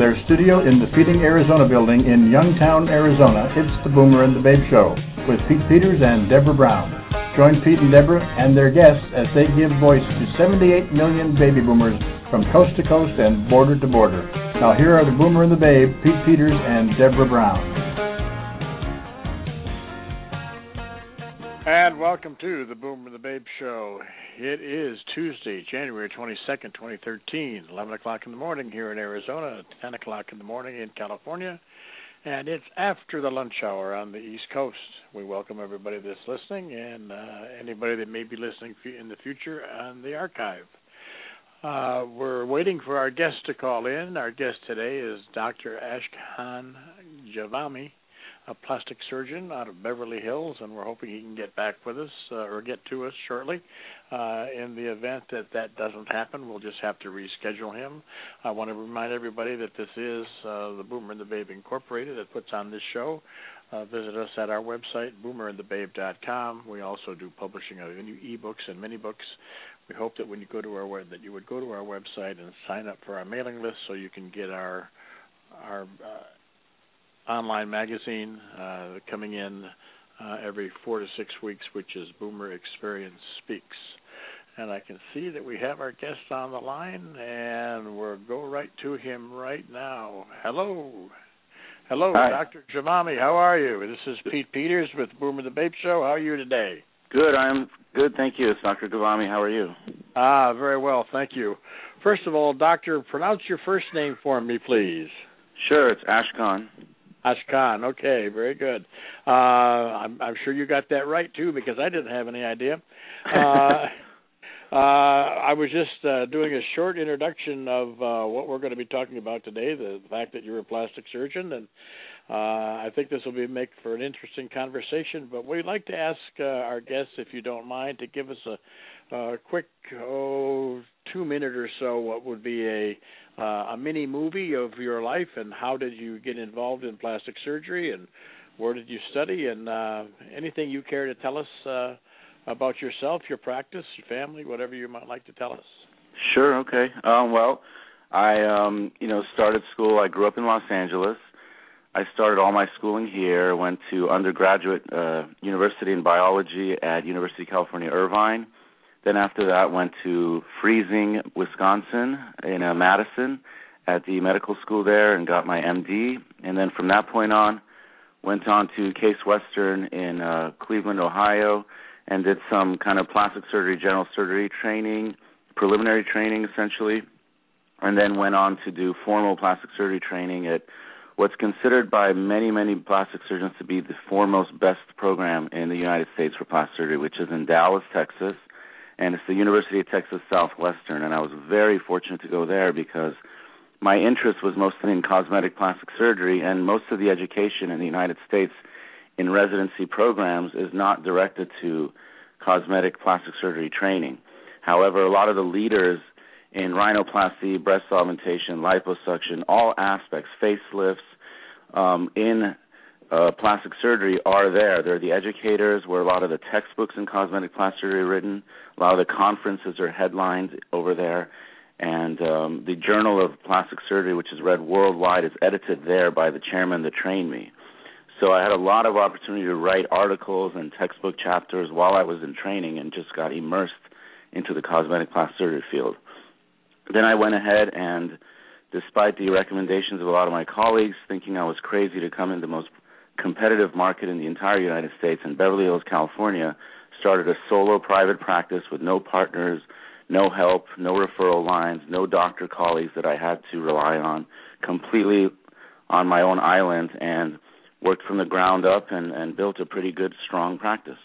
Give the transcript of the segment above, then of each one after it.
Their studio in the Feeding Arizona building in Youngtown, Arizona, it's the Boomer and the Babe Show with Pete Peters and Deborah Brown. Join Pete and Deborah and their guests as they give voice to 78 million baby boomers from coast to coast and border to border. Now here are the Boomer and the Babe, Pete Peters and Deborah Brown. And welcome to the Boomer and the Babe Show. It is Tuesday, January 22nd, 2013, 11 o'clock in the morning here in Arizona, 10 o'clock in the morning in California, and it's after the lunch hour on the East Coast. We welcome everybody that's listening and uh, anybody that may be listening in the future on the archive. Uh, we're waiting for our guest to call in. Our guest today is Dr. Ashkan Javami, a plastic surgeon out of Beverly Hills, and we're hoping he can get back with us uh, or get to us shortly. Uh, in the event that that doesn't happen, we'll just have to reschedule him. I want to remind everybody that this is uh, the Boomer and the Babe Incorporated that puts on this show. Uh, visit us at our website, boomerandthebabe.com. We also do publishing of new ebooks and mini books. We hope that when you go to our web, that you would go to our website and sign up for our mailing list so you can get our our uh, online magazine uh, coming in uh, every four to six weeks, which is Boomer Experience Speaks. And I can see that we have our guest on the line, and we'll go right to him right now. Hello. Hello, Hi. Dr. Javami. How are you? This is Pete Peters with Boomer the Babe Show. How are you today? Good, I'm good, thank you. It's Dr. Ghavami. How are you? Ah, very well, thank you. First of all, Doctor, pronounce your first name for me, please. Sure, it's Ashkan. Ashkan. Okay, very good. Uh, I'm, I'm sure you got that right too, because I didn't have any idea. Uh, uh, I was just uh, doing a short introduction of uh, what we're going to be talking about today. The, fact that you're a plastic surgeon, and uh, I think this will be make for an interesting conversation. But we'd like to ask uh, our guests, if you don't mind, to give us a, a quick oh two minute or so what would be a uh, a mini movie of your life and how did you get involved in plastic surgery and where did you study and uh, anything you care to tell us uh, about yourself, your practice, your family, whatever you might like to tell us. Sure, okay. Um, well, I um, you know started school. I grew up in Los Angeles. I started all my schooling here. Went to undergraduate uh, university in biology at University of California Irvine. Then after that, went to Freezing, Wisconsin, in uh, Madison, at the medical school there, and got my MD. And then from that point on, went on to Case Western in uh, Cleveland, Ohio, and did some kind of plastic surgery, general surgery training, preliminary training essentially, and then went on to do formal plastic surgery training at what's considered by many, many plastic surgeons to be the foremost best program in the United States for plastic surgery, which is in Dallas, Texas and it's the University of Texas Southwestern. And I was very fortunate to go there because my interest was mostly in cosmetic plastic surgery, and most of the education in the United States in residency programs is not directed to cosmetic plastic surgery training. However, a lot of the leaders in rhinoplasty, breast augmentation, liposuction, all aspects, facelifts, um, in uh, plastic surgery are there. They're the educators where a lot of the textbooks in cosmetic plastic surgery are written. A lot of the conferences are headlines over there. And um, the Journal of Plastic Surgery, which is read worldwide, is edited there by the chairman that trained me. So I had a lot of opportunity to write articles and textbook chapters while I was in training and just got immersed into the cosmetic plastic surgery field. Then I went ahead and, despite the recommendations of a lot of my colleagues, thinking I was crazy to come into most competitive market in the entire United States in Beverly Hills, California, started a solo private practice with no partners, no help, no referral lines, no doctor colleagues that I had to rely on, completely on my own island and worked from the ground up and, and built a pretty good, strong practice.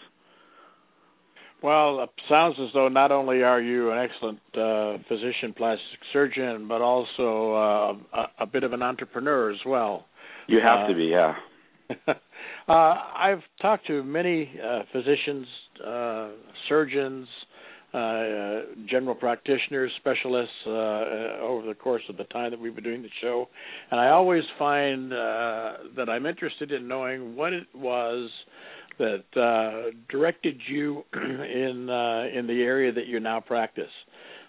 Well, it sounds as though not only are you an excellent uh, physician, plastic surgeon, but also uh, a, a, bit of an entrepreneur as well. You have uh, to be, yeah. uh, I've talked to many uh, physicians, uh, surgeons, uh, general practitioners, specialists uh, uh, over the course of the time that we've been doing the show, and I always find that I'm interested in knowing what it was that directed you in in the area that you now practice.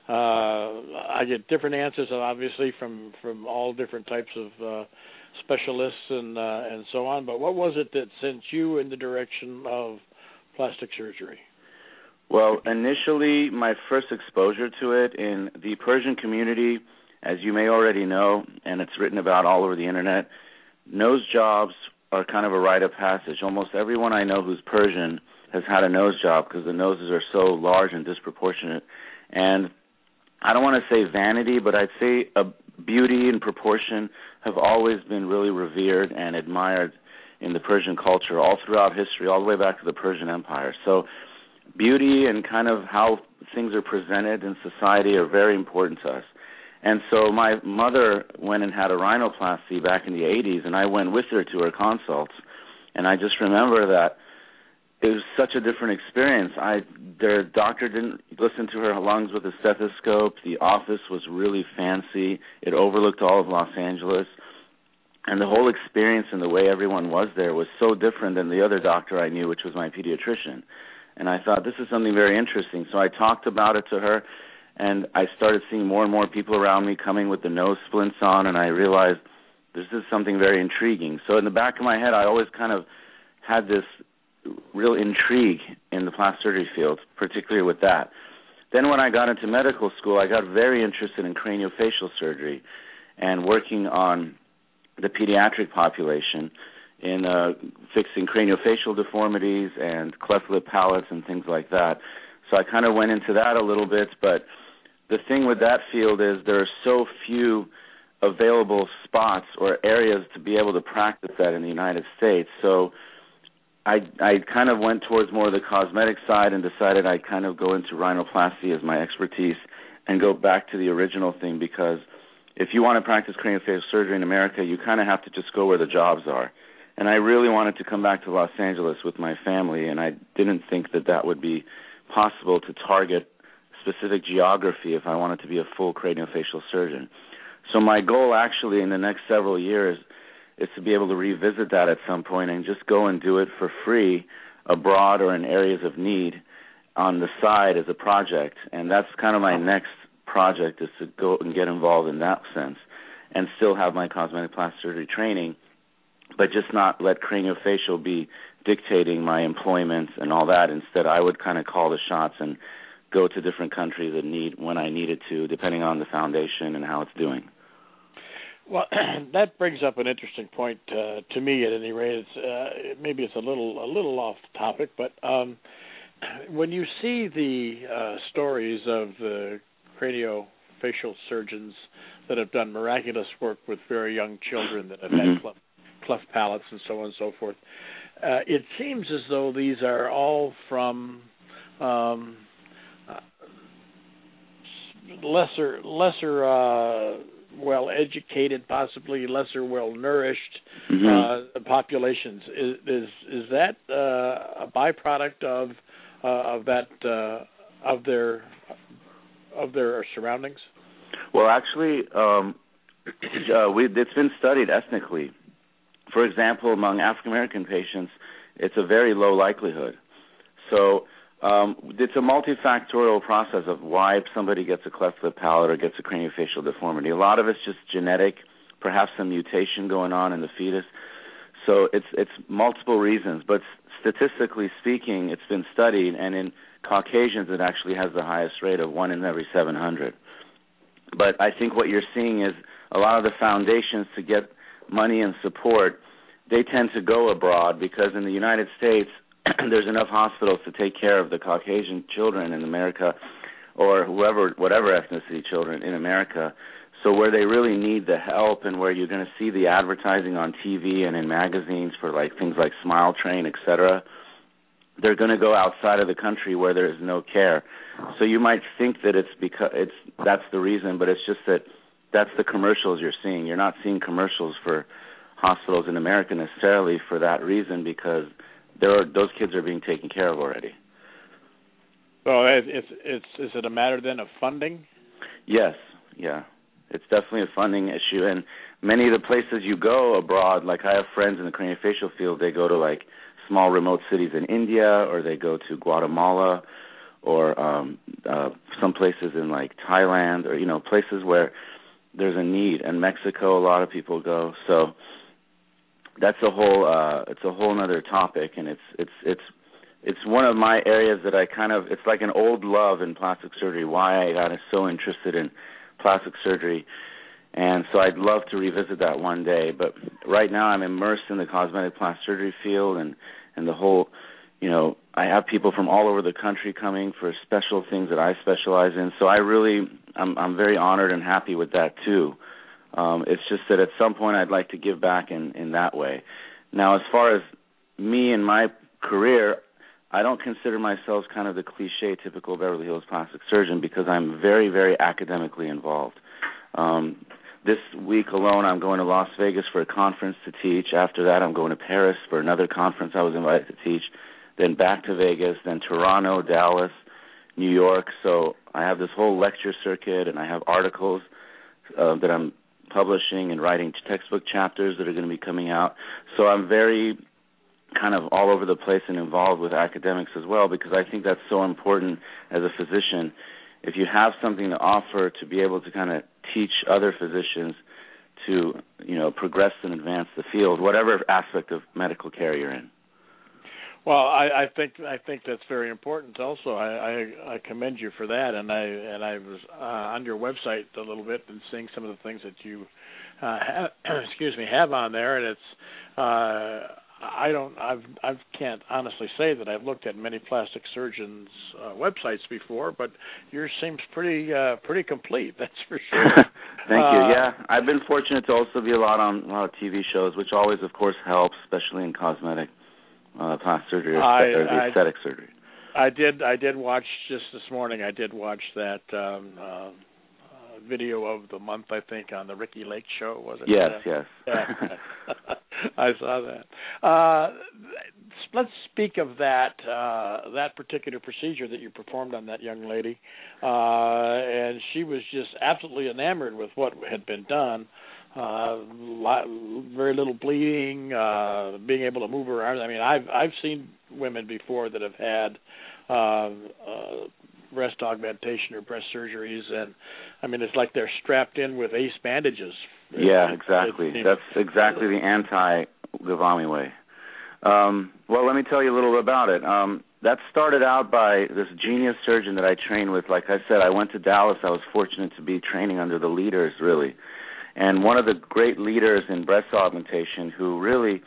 I get different answers, obviously, from from all different types of specialists and uh, and so on. But what was it that sent you in the direction of plastic surgery? Well, initially, my first exposure to it in the Persian community, as you may already know, and it's written about all over the internet, nose jobs are kind of a rite of passage. Almost everyone I know who's Persian has had a nose job because the noses are so large and disproportionate. And I don't want to say vanity, but I'd say a beauty and proportion have always been really revered and admired in the Persian culture all throughout history, all the way back to the Persian Empire. So beauty and kind of how things are presented in society are very important to us. And so my mother went and had a rhinoplasty back in the 80s, and I went with her to her consults. And I just remember that it was such a different experience. I their doctor didn't listen to her lungs with a stethoscope. The office was really fancy. It overlooked all of Los Angeles. And the whole experience and the way everyone was there was so different than the other doctor I knew, which was my pediatrician. And I thought this is something very interesting. So I talked about it to her and I started seeing more and more people around me coming with the nose splints on and I realized this is something very intriguing. So in the back of my head I always kind of had this real intrigue in the plastic surgery field, particularly with that. Then when I got into medical school, I got very interested in craniofacial surgery and working on the pediatric population in uh, fixing craniofacial deformities and cleft lip palates and things like that. So I kind of went into that a little bit, but the thing with that field is there are so few available spots or areas to be able to practice that in the United States. So I I kind of went towards more of the cosmetic side and decided I'd kind of go into rhinoplasty as my expertise and go back to the original thing because if you want to practice craniofacial surgery in America, you kind of have to just go where the jobs are. And I really wanted to come back to Los Angeles with my family, and I didn't think that that would be possible to target specific geography if I wanted to be a full craniofacial surgeon. So my goal actually in the next several years is to be able to revisit that at some point and just go and do it for free abroad or in areas of need on the side as a project. And that's kind of my next project is to go and get involved in that sense and still have my cosmetic plastic surgery training, but just not let craniofacial be dictating my employment and all that. Instead, I would kind of call the shots and go to different countries and need when I needed to, depending on the foundation and how it's doing. Well, that brings up an interesting point uh, to me. At any rate, it's, uh, maybe it's a little a little off topic, but um, when you see the uh, stories of the craniofacial surgeons that have done miraculous work with very young children that have mm-hmm. had cleft, cleft palates and so on and so forth, uh, it seems as though these are all from um, uh, lesser lesser uh, well educated, possibly lesser well nourished mm-hmm. uh, populations. Is is, is that uh, a byproduct of uh, of that uh, of their of their surroundings? Well, actually, um, uh, we, it's been studied ethnically. For example, among African American patients, it's a very low likelihood. So um, it's a multifactorial process of why somebody gets a cleft lip palate or gets a craniofacial deformity. A lot of it's just genetic, perhaps some mutation going on in the fetus. So it's it's multiple reasons, but statistically speaking, it's been studied, and in Caucasians, it actually has the highest rate of one in every 700. But I think what you're seeing is a lot of the foundations to get money and support, they tend to go abroad because in the United States, there's enough hospitals to take care of the Caucasian children in America or whoever whatever ethnicity children in America. So where they really need the help and where you're going to see the advertising on TV and in magazines for like things like Smile Train, etc., they're going to go outside of the country where there is no care. So you might think that it's because it's that's the reason, but it's just that that's the commercials you're seeing. You're not seeing commercials for hospitals in America necessarily for that reason because there are those kids are being taken care of already. So it's it's is it a matter then of funding? Yes, yeah, it's definitely a funding issue, and many of the places you go abroad, like I have friends in the craniofacial field, they go to like small remote cities in India, or they go to Guatemala, or um uh some places in like Thailand or you know places where there's a need. And Mexico a lot of people go. So that's a whole uh it's a whole other topic and it's it's it's it's one of my areas that I kind of it's like an old love in plastic surgery why I got so interested in plastic surgery. And so I'd love to revisit that one day but right now I'm immersed in the cosmetic plastic surgery field and and the whole you know I have people from all over the country coming for special things that I specialize in. So I really I'm I'm very honored and happy with that too um it's just that at some point I'd like to give back in in that way now as far as me and my career I don't consider myself kind of the cliche typical Beverly Hills plastic surgeon because I'm very very academically involved um this week alone I'm going to Las Vegas for a conference to teach. After that I'm going to Paris for another conference I was invited to teach. Then back to Vegas, then Toronto, Dallas, New York. So I have this whole lecture circuit and I have articles uh, that I'm publishing and writing textbook chapters that are going to be coming out. So I'm very kind of all over the place and involved with academics as well because I think that's so important as a physician. If you have something to offer to be able to kind of teach other physicians to you know progress and advance the field, whatever aspect of medical care you're in. Well, I, I think I think that's very important. Also, I, I, I commend you for that, and I and I was uh, on your website a little bit and seeing some of the things that you, uh, have, excuse me, have on there, and it's. Uh, I don't I've I can't honestly say that I've looked at many plastic surgeons uh, websites before, but yours seems pretty uh pretty complete. That's for sure. Thank uh, you. Yeah, I've been fortunate to also be a lot on a lot of TV shows, which always, of course, helps, especially in cosmetic uh, plastic surgery or, I, or the I, aesthetic surgery. I did. I did watch just this morning. I did watch that um, uh, video of the month, I think, on the Ricki Lake show. Was it? Yes, yes. Yeah. I saw that. Uh, let's speak of that uh, that particular procedure that you performed on that young lady, uh, and she was just absolutely enamored with what had been done. Uh, lot, very little bleeding, uh, being able to move around. I mean, I've I've seen women before that have had uh, uh, breast augmentation or breast surgeries, and I mean it's like they're strapped in with ace bandages. Yeah, exactly. That's exactly the anti Ghavami way. Um, well, let me tell you a little about it. Um, that started out by this genius surgeon that I trained with. Like I said, I went to Dallas. I was fortunate to be training under the leaders, really. And one of the great leaders in breast augmentation who really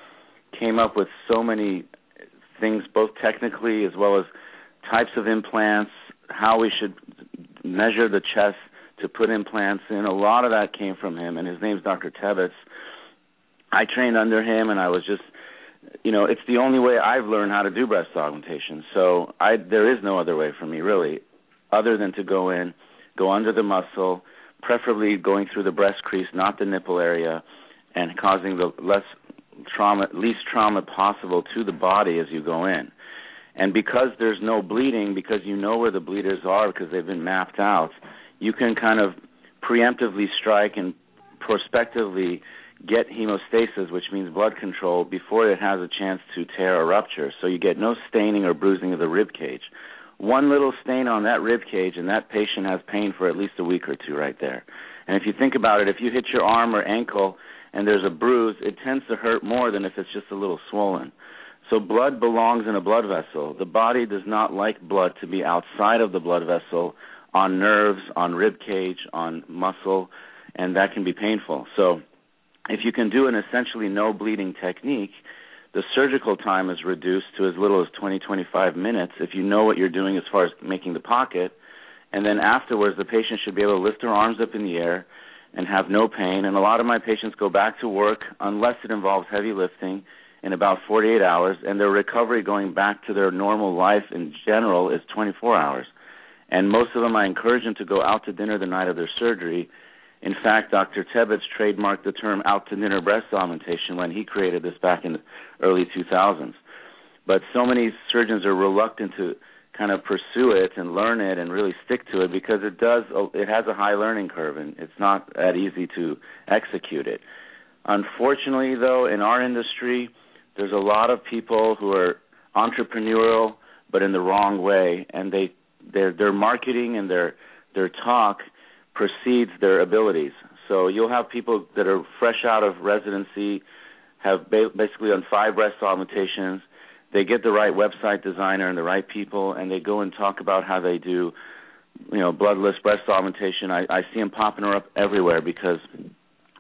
came up with so many things, both technically as well as types of implants, how we should measure the chest to put implants in. A lot of that came from him, and his name's Dr. Tebbetts. I trained under him, and I was just, you know, it's the only way I've learned how to do breast augmentation. So I, there is no other way for me really, other than to go in, go under the muscle, preferably going through the breast crease, not the nipple area, and causing the less trauma, least trauma possible to the body as you go in. And because there's no bleeding, because you know where the bleeders are, because they've been mapped out, you can kind of preemptively strike and prospectively get hemostasis, which means blood control, before it has a chance to tear or rupture. So you get no staining or bruising of the rib cage. One little stain on that rib cage, and that patient has pain for at least a week or two right there. And if you think about it, if you hit your arm or ankle and there's a bruise, it tends to hurt more than if it's just a little swollen. So blood belongs in a blood vessel. The body does not like blood to be outside of the blood vessel on nerves, on rib cage, on muscle, and that can be painful. So if you can do an essentially no bleeding technique, the surgical time is reduced to as little as 20 25 minutes if you know what you're doing as far as making the pocket and then afterwards the patient should be able to lift their arms up in the air and have no pain and a lot of my patients go back to work unless it involves heavy lifting in about 48 hours, and their recovery going back to their normal life in general is 24 hours. And most of them, I encourage them to go out to dinner the night of their surgery. In fact, Dr. Tebbetts trademarked the term out to dinner breast augmentation when he created this back in the early 2000s. But so many surgeons are reluctant to kind of pursue it and learn it and really stick to it because it does it has a high learning curve and it's not that easy to execute it. Unfortunately, though, in our industry, there's a lot of people who are entrepreneurial but in the wrong way and they their their marketing and their their talk precedes their abilities. So you'll have people that are fresh out of residency, have ba- basically on five breast augmentations. They get the right website designer and the right people, and they go and talk about how they do, you know, bloodless breast augmentation. I, I see them popping her up everywhere because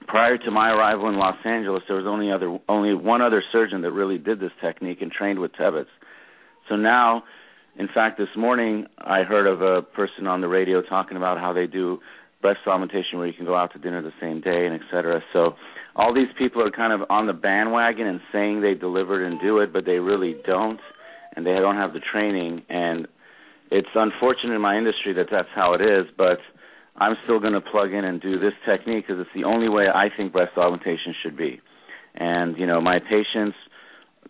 prior to my arrival in Los Angeles, there was only other only one other surgeon that really did this technique and trained with Tebbetts. So now, in fact, this morning I heard of a person on the radio talking about how they do breast augmentation where you can go out to dinner the same day and et cetera. So all these people are kind of on the bandwagon and saying they delivered and do it, but they really don't, and they don't have the training. And it's unfortunate in my industry that that's how it is, but I'm still going to plug in and do this technique because it's the only way I think breast augmentation should be. And you know, my patients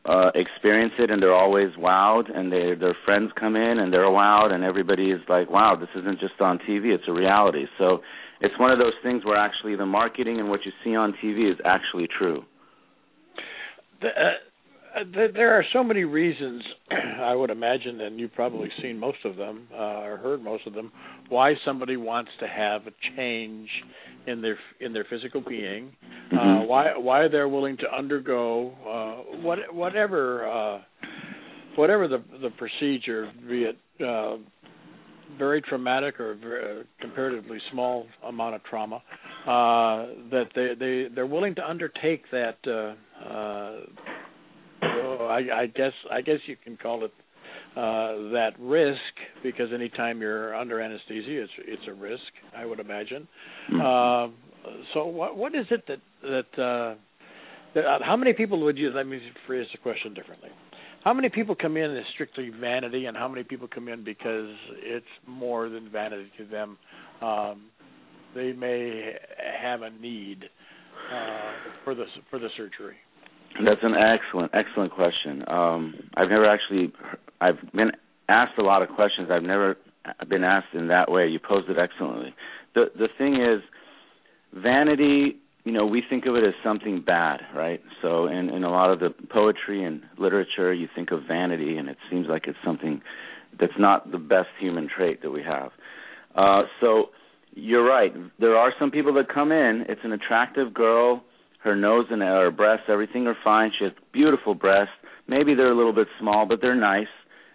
uh experience it and they're always wowed and they their friends come in and they're wowed and everybody is like wow this isn't just on TV it's a reality. So it's one of those things where actually the marketing and what you see on TV is actually true. The, uh, there are so many reasons I would imagine and you've probably seen most of them uh, or heard most of them why somebody wants to have a change in their in their physical being, uh, mm-hmm. uh, why why they're willing to undergo uh, what whatever uh, whatever the the procedure, be it uh, very traumatic or very, uh, comparatively small amount of trauma, uh, that they they they're willing to undertake that. I, I guess I guess you can call it uh, that risk because anytime you're under anesthesia, it's it's a risk. I would imagine. Mm-hmm. Uh, so what what is it that that, uh, that uh, how many people would you? Let me phrase the question differently. How many people come in as strictly vanity, and how many people come in because it's more than vanity to them? Um, they may have a need uh, for the for the surgery. That's an excellent, excellent question. Um, I've never actually, I've been asked a lot of questions. I've never been asked in that way. You posed it excellently. The the thing is, vanity. You know, we think of it as something bad, right? So, in in a lot of the poetry and literature, you think of vanity, and it seems like it's something that's not the best human trait that we have. Uh, so, you're right. There are some people that come in. It's an attractive girl her nose and her breasts, everything are fine. She has beautiful breasts. Maybe they're a little bit small, but they're nice.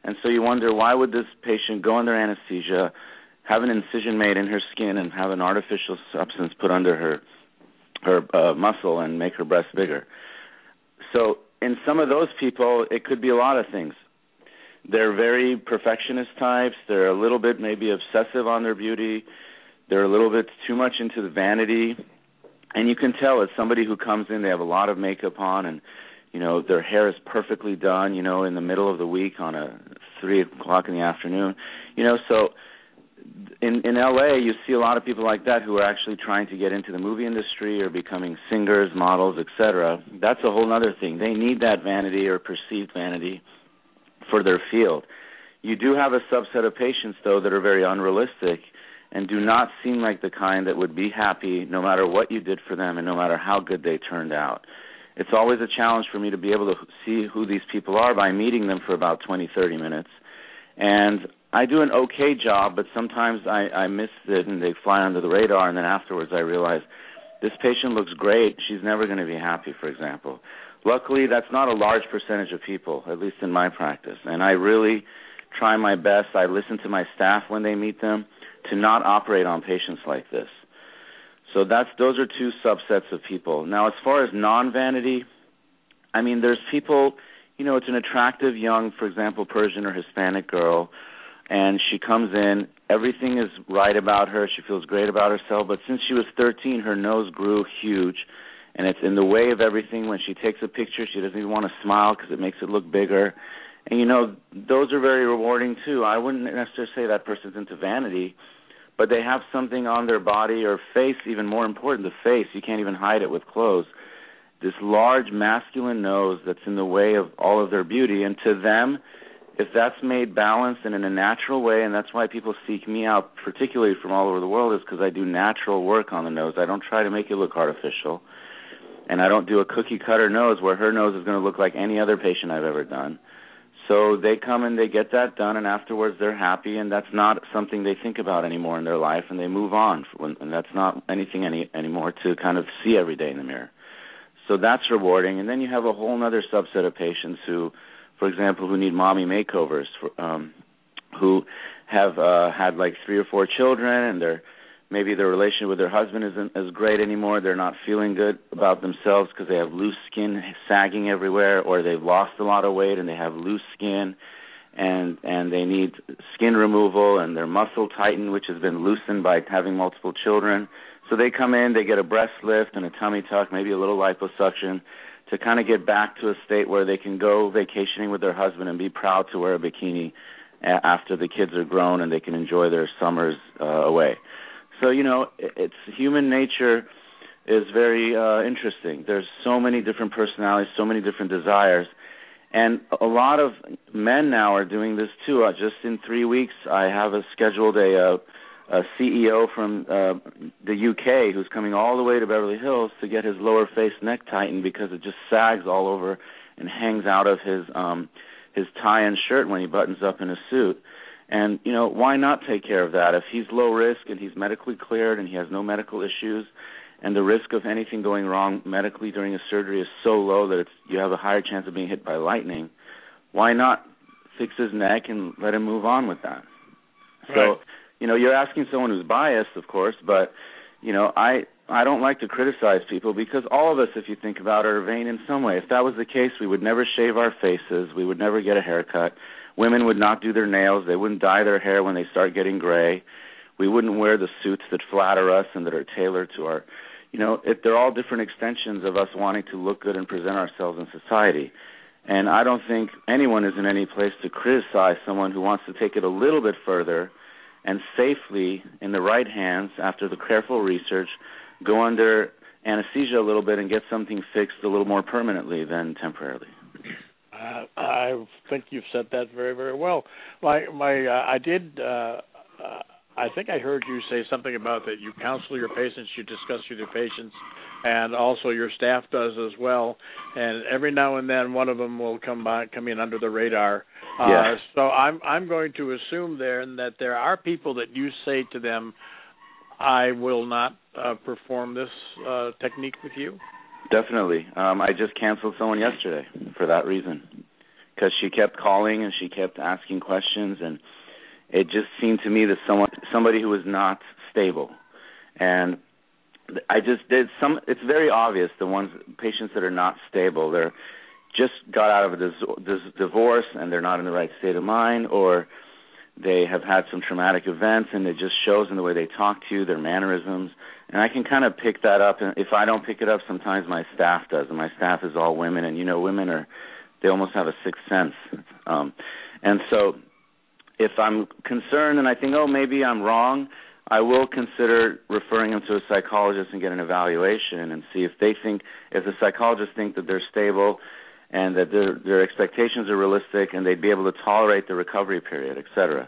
And so you wonder why would this patient go under anesthesia, have an incision made in her skin, and have an artificial substance put under her her uh, muscle and make her breasts bigger. So in some of those people, it could be a lot of things. They're very perfectionist types. They're a little bit maybe obsessive on their beauty. They're a little bit too much into the vanity and you can tell it's somebody who comes in they have a lot of makeup on and you know their hair is perfectly done you know in the middle of the week on a three o'clock in the afternoon you know so in in LA you see a lot of people like that who are actually trying to get into the movie industry or becoming singers models etc that's a whole other thing. They need that vanity or perceived vanity for their field. You do have a subset of patients though that are very unrealistic and do not seem like the kind that would be happy no matter what you did for them and no matter how good they turned out. It's always a challenge for me to be able to see who these people are by meeting them for about 20, 30 minutes. And I do an okay job, but sometimes I, I miss it and they fly under the radar, and then afterwards I realize this patient looks great. She's never going to be happy, for example. Luckily, that's not a large percentage of people, at least in my practice. And I really try my best. I listen to my staff when they meet them to not operate on patients like this. So that's those are two subsets of people. Now, as far as non-vanity, I mean, there's people. You know, it's an attractive young, for example, Persian or Hispanic girl, and she comes in. Everything is right about her. She feels great about herself. But since she was 13, her nose grew huge, and it's in the way of everything. When she takes a picture, she doesn't even want to smile because it makes it look bigger. And you know, those are very rewarding too. I wouldn't necessarily say that person's into vanity but they have something on their body or face, even more important, the face. You can't even hide it with clothes. This large masculine nose that's in the way of all of their beauty. And to them, if that's made balanced and in a natural way, and that's why people seek me out, particularly from all over the world, is because I do natural work on the nose. I don't try to make it look artificial. And I don't do a cookie cutter nose where her nose is going to look like any other patient I've ever done. So they come and they get that done, and afterwards they're happy, and that's not something they think about anymore in their life, and they move on. And that's not anything any anymore to kind of see every day in the mirror. So that's rewarding. And then you have a whole other subset of patients who, for example, who need mommy makeovers, for, um, who have uh, had like three or four children, and they're maybe their relationship with their husband isn't as great anymore. They're not feeling good about themselves because they have loose skin sagging everywhere, or they've lost a lot of weight and they have loose skin, and and they need skin removal and their muscle tightened, which has been loosened by having multiple children. So they come in, they get a breast lift and a tummy tuck, maybe a little liposuction, to kind of get back to a state where they can go vacationing with their husband and be proud to wear a bikini after the kids are grown and they can enjoy their summers uh, away. So you know, it's human nature is very uh, interesting. There's so many different personalities, so many different desires, and a lot of men now are doing this too. Uh, just in three weeks, I have a, scheduled a, a, a CEO from uh, the UK who's coming all the way to Beverly Hills to get his lower face neck tightened because it just sags all over and hangs out of his um, his tie and shirt when he buttons up in a suit. And you know, why not take care of that? If he's low risk and he's medically cleared and he has no medical issues, and the risk of anything going wrong medically during a surgery is so low that it's you have a higher chance of being hit by lightning, why not fix his neck and let him move on with that? Right. So, you know, you're asking someone who's biased, of course, but you know, I I don't like to criticize people because all of us, if you think about it, are vain in some way. If that was the case, we would never shave our faces, we would never get a haircut Women would not do their nails. They wouldn't dye their hair when they start getting gray. We wouldn't wear the suits that flatter us and that are tailored to our, you know, it, they're all different extensions of us wanting to look good and present ourselves in society. And I don't think anyone is in any place to criticize someone who wants to take it a little bit further and safely, in the right hands, after the careful research, go under anesthesia a little bit and get something fixed a little more permanently than temporarily. Uh, I think you've said that very, very well. My, my, uh, I did. Uh, uh, I think I heard you say something about that you counsel your patients, you discuss with your patients, and also your staff does as well. And every now and then, one of them will come by, come in under the radar. Uh. So I'm, I'm going to assume there that there are people that you say to them, "I will not uh, perform this uh, technique with you." Definitely. Um, I just canceled someone yesterday for that reason because she kept calling and she kept asking questions, and it just seemed to me that someone, somebody who was not stable, and I just did some. It's very obvious the ones patients that are not stable. They're just got out of a dis- divorce and they're not in the right state of mind, or they have had some traumatic events and it just shows in the way they talk to you, their mannerisms. And I can kind of pick that up. And if I don't pick it up, sometimes my staff does. And my staff is all women, and you know, women are they almost have a sixth sense. Um, and so, if I'm concerned and I think, oh, maybe I'm wrong, I will consider referring them to a psychologist and get an evaluation and see if they think, if the psychologist think that they're stable and that their their expectations are realistic and they'd be able to tolerate the recovery period, et cetera.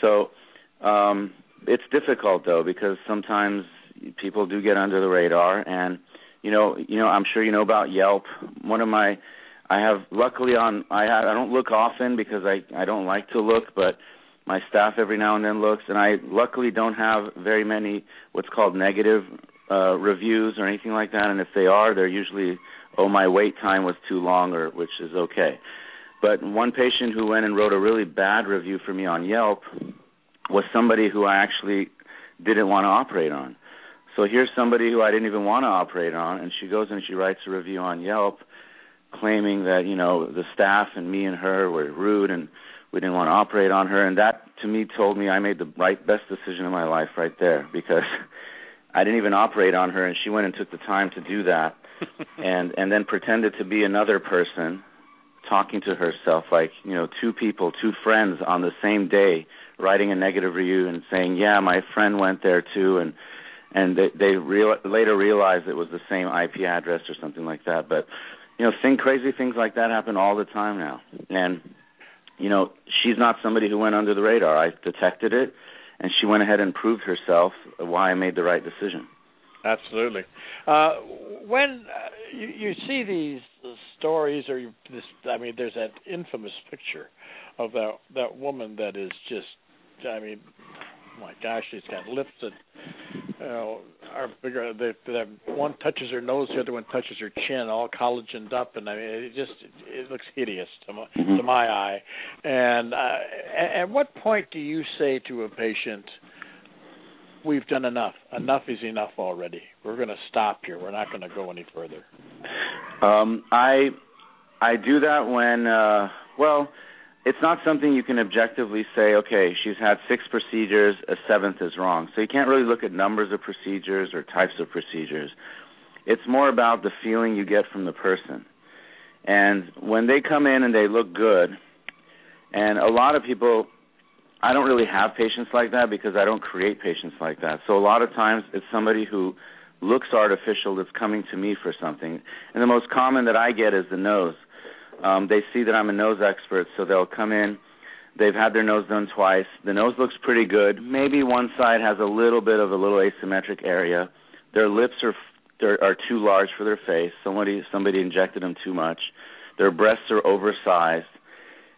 So um, it's difficult though because sometimes people do get under the radar and you know you know I'm sure you know about Yelp. One of my I have luckily on I have, I don't look often because I I don't like to look but my staff every now and then looks and I luckily don't have very many what's called negative uh reviews or anything like that and if they are they're usually oh my wait time was too long or which is okay. But one patient who went and wrote a really bad review for me on Yelp was somebody who I actually didn't want to operate on. So here's somebody who I didn't even want to operate on and she goes and she writes a review on Yelp claiming that, you know, the staff and me and her were rude and we didn't want to operate on her and that to me told me I made the right best decision in my life right there because I didn't even operate on her and she went and took the time to do that. And and then pretended to be another person talking to herself like you know two people two friends on the same day writing a negative review and saying yeah my friend went there too. And and they they real, later realized it was the same IP address or something like that. But you know think crazy things like that happen all the time now. And you know she's not somebody who went under the radar. I detected it and she went ahead and proved herself why i made the right decision Absolutely. Uh, when uh, you, you see these stories or you, this. I mean, there's that infamous picture of that that woman that is just. I mean, my gosh, she's got lips that you know are bigger. They, they one touches her nose, the other one touches her chin, all collagened up, and I mean, it just it looks hideous to my mm-hmm. to my eye. And uh, at what point do you say to a patient? We've done enough. Enough is enough already. We're going to stop here. We're not going to go any further. Um, I I do that when uh, well it's not something you can objectively say, okay, she's had six procedures, a seventh is wrong. So you can't really look at numbers of procedures or types of procedures. It's more about the feeling you get from the person. And when they come in and they look good, and a lot of people, I don't really have patients like that because I don't create patients like that. So a lot of times it's somebody who looks artificial that's coming to me for something. And the most common that I get is the nose um, they see that I'm a nose expert, so they'll come in. They've had their nose done twice. The nose looks pretty good. Maybe one side has a little bit of a little asymmetric area. Their lips are are too large for their face. Somebody somebody injected them too much. Their breasts are oversized,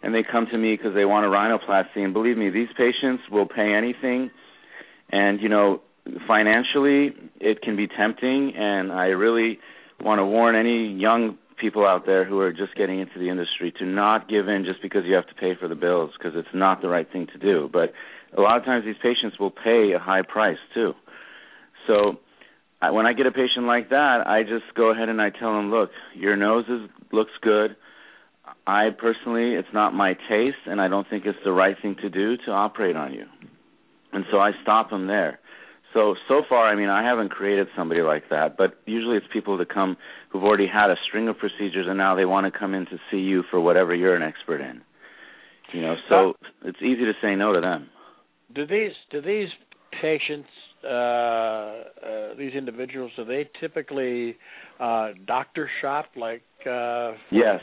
and they come to me because they want a rhinoplasty. And believe me, these patients will pay anything. And you know, financially, it can be tempting. And I really want to warn any young people out there who are just getting into the industry to not give in just because you have to pay for the bills because it's not the right thing to do. But a lot of times these patients will pay a high price too. So I, when I get a patient like that, I just go ahead and I tell them, look, your nose is, looks good. I personally, it's not my taste, and I don't think it's the right thing to do to operate on you. And so I stop them there. So so far, I mean, I haven't created somebody like that, but usually it's people that come who've already had a string of procedures and now they want to come in to see you for whatever you're an expert in. You know, so it's easy to say no to them. Do these do these patients uh, uh these individuals do they typically uh doctor shop like uh for, Yes.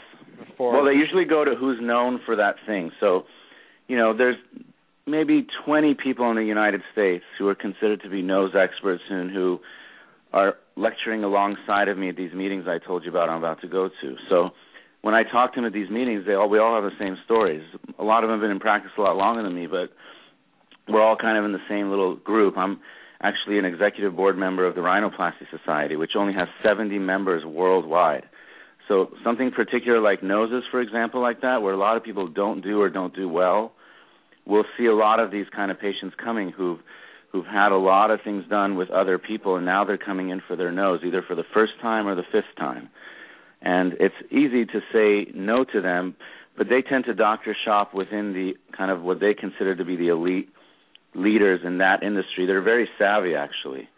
For well, they usually go to who's known for that thing. So, you know, there's maybe 20 people in the United States who are considered to be nose experts and who are lecturing alongside of me at these meetings I told you about I'm about to go to. So when I talk to them at these meetings, they all we all have the same stories. A lot of them have been in practice a lot longer than me, but we're all kind of in the same little group. I'm actually an executive board member of the Rhinoplasty Society, which only has 70 members worldwide. So something particular like noses, for example, like that, where a lot of people don't do or don't do well, we'll see a lot of these kind of patients coming who've who've had a lot of things done with other people and now they're coming in for their nose either for the first time or the fifth time. And it's easy to say no to them but they tend to doctor shop within the kind of what they consider to be the elite leaders in that industry. They're very savvy actually.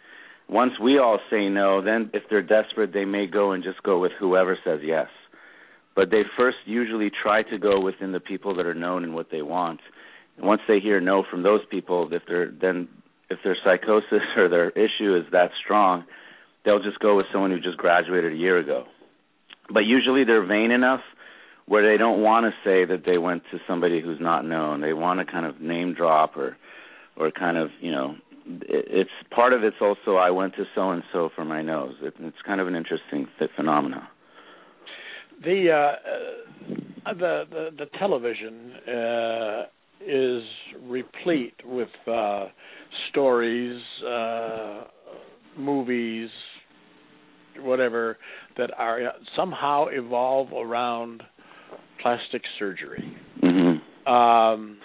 Once we all say no then if they're desperate they may go and just go with whoever says yes. But they first usually try to go within the people that are known and what they want and once they hear no from those people, if they're then if their psychosis or their issue is that strong, they'll just go with someone who just graduated a year ago. But usually they're vain enough where they don't want to say that they went to somebody who's not known. They want to kind of name drop or or kind of, you know, it's part of it's also I went to so and so for my nose. It, it's kind of an interesting phenomenon. The uh, the, the the television uh, is replete with uh, stories, uh, movies, whatever that are somehow evolve around plastic surgery. Mm-hmm. Um,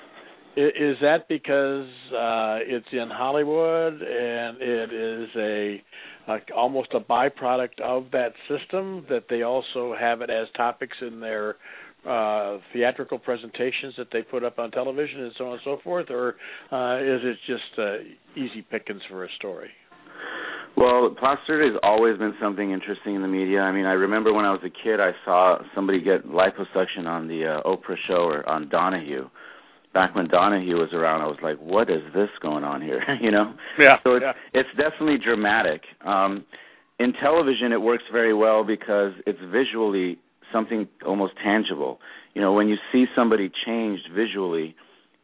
is that because uh, it's in Hollywood and it is a, a almost a byproduct of that system that they also have it as topics in their uh, theatrical presentations that they put up on television and so on and so forth, or uh, is it just uh, easy pickings for a story? Well, plastic surgery has always been something interesting in the media. I mean, I remember when I was a kid, I saw somebody get liposuction on the uh, Oprah show or on Donahue. Back when Donahue was around, I was like, "What is this going on here?" you know. Yeah. So it's yeah. it's definitely dramatic. Um, in television, it works very well because it's visually something almost tangible. You know, when you see somebody changed visually,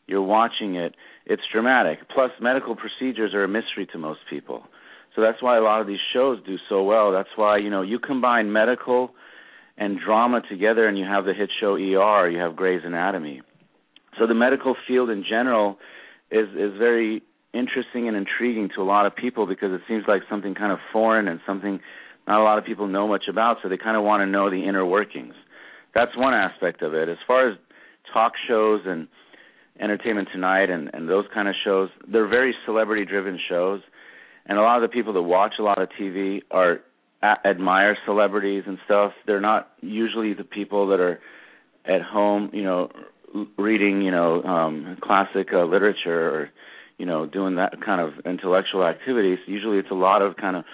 you're watching it, it's dramatic. Plus, medical procedures are a mystery to most people. So that's why a lot of these shows do so well. That's why, you know, you combine medical and drama together, and you have the hit show ER, you have Grey's Anatomy. So the medical field in general is is very interesting and intriguing to a lot of people because it seems like something kind of foreign and something not a lot of people know much about, so they kind of want to know the inner workings. That's one aspect of it. As far as talk shows and Entertainment Tonight and and those kind of shows, they're very celebrity driven shows, and a lot of the people that watch a lot of TV are admire celebrities and stuff. They're not usually the people that are at home, you know, reading, you know, um classic uh, literature or you know, doing that kind of intellectual activities. Usually it's a lot of kind of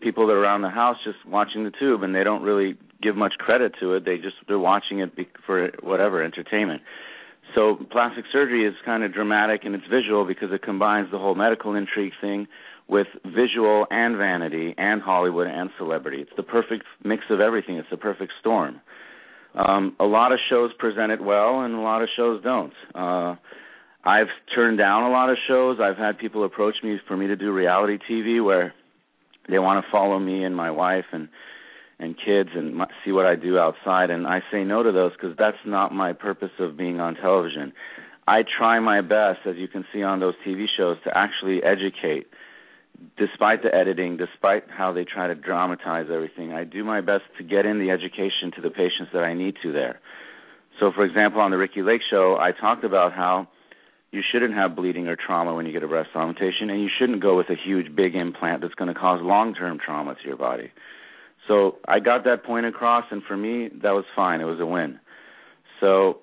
people that are around the house just watching the tube and they don't really give much credit to it. They just they're watching it for whatever entertainment. So plastic surgery is kind of dramatic and it's visual because it combines the whole medical intrigue thing with visual and vanity and Hollywood and celebrity. It's the perfect mix of everything. It's the perfect storm. Um, a lot of shows present it well, and a lot of shows don't. Uh, I've turned down a lot of shows. I've had people approach me for me to do reality TV where they want to follow me and my wife and and kids and my, see what I do outside, and I say no to those because that's not my purpose of being on television. I try my best, as you can see on those TV shows, to actually educate despite the editing, despite how they try to dramatize everything, I do my best to get in the education to the patients that I need to there. So, for example, on the Ricki Lake show, I talked about how you shouldn't have bleeding or trauma when you get a breast augmentation, and you shouldn't go with a huge, big implant that's going to cause long-term trauma to your body. So I got that point across, and for me, that was fine. It was a win. So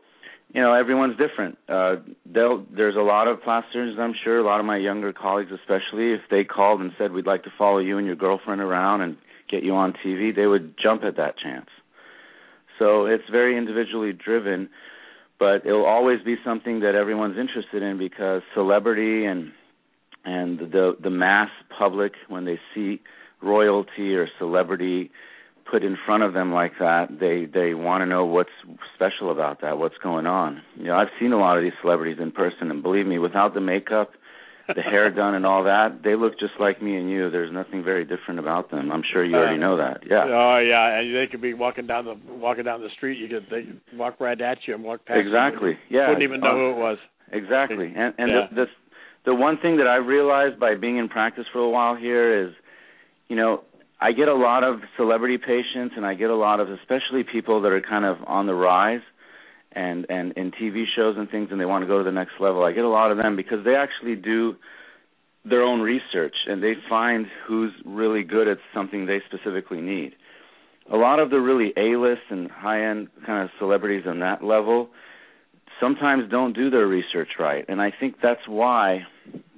you know everyone's different uh there's a lot of plasters i'm sure a lot of my younger colleagues especially if they called and said we'd like to follow you and your girlfriend around and get you on tv they would jump at that chance so it's very individually driven but it'll always be something that everyone's interested in because celebrity and and the the mass public when they see royalty or celebrity put in front of them like that, they they want to know what's special about that, what's going on. You know, I've seen a lot of these celebrities in person, and believe me, without the makeup, the hair done, and all that, they look just like me and you. There's nothing very different about them. I'm sure you already know that. Yeah. Oh yeah, and they could be walking down the walking down the street. You could they could walk right at you and walk past. Exactly. You. Yeah. Wouldn't even know who it was. Exactly. And and yeah. the, the the one thing that I've realized by being in practice for a while here is, you know, I get a lot of celebrity patients, and I get a lot of especially people that are kind of on the rise, and and in TV shows and things, and they want to go to the next level. I get a lot of them because they actually do their own research and they find who's really good at something they specifically need. A lot of the really A-list and high-end kind of celebrities on that level sometimes don't do their research right, and I think that's why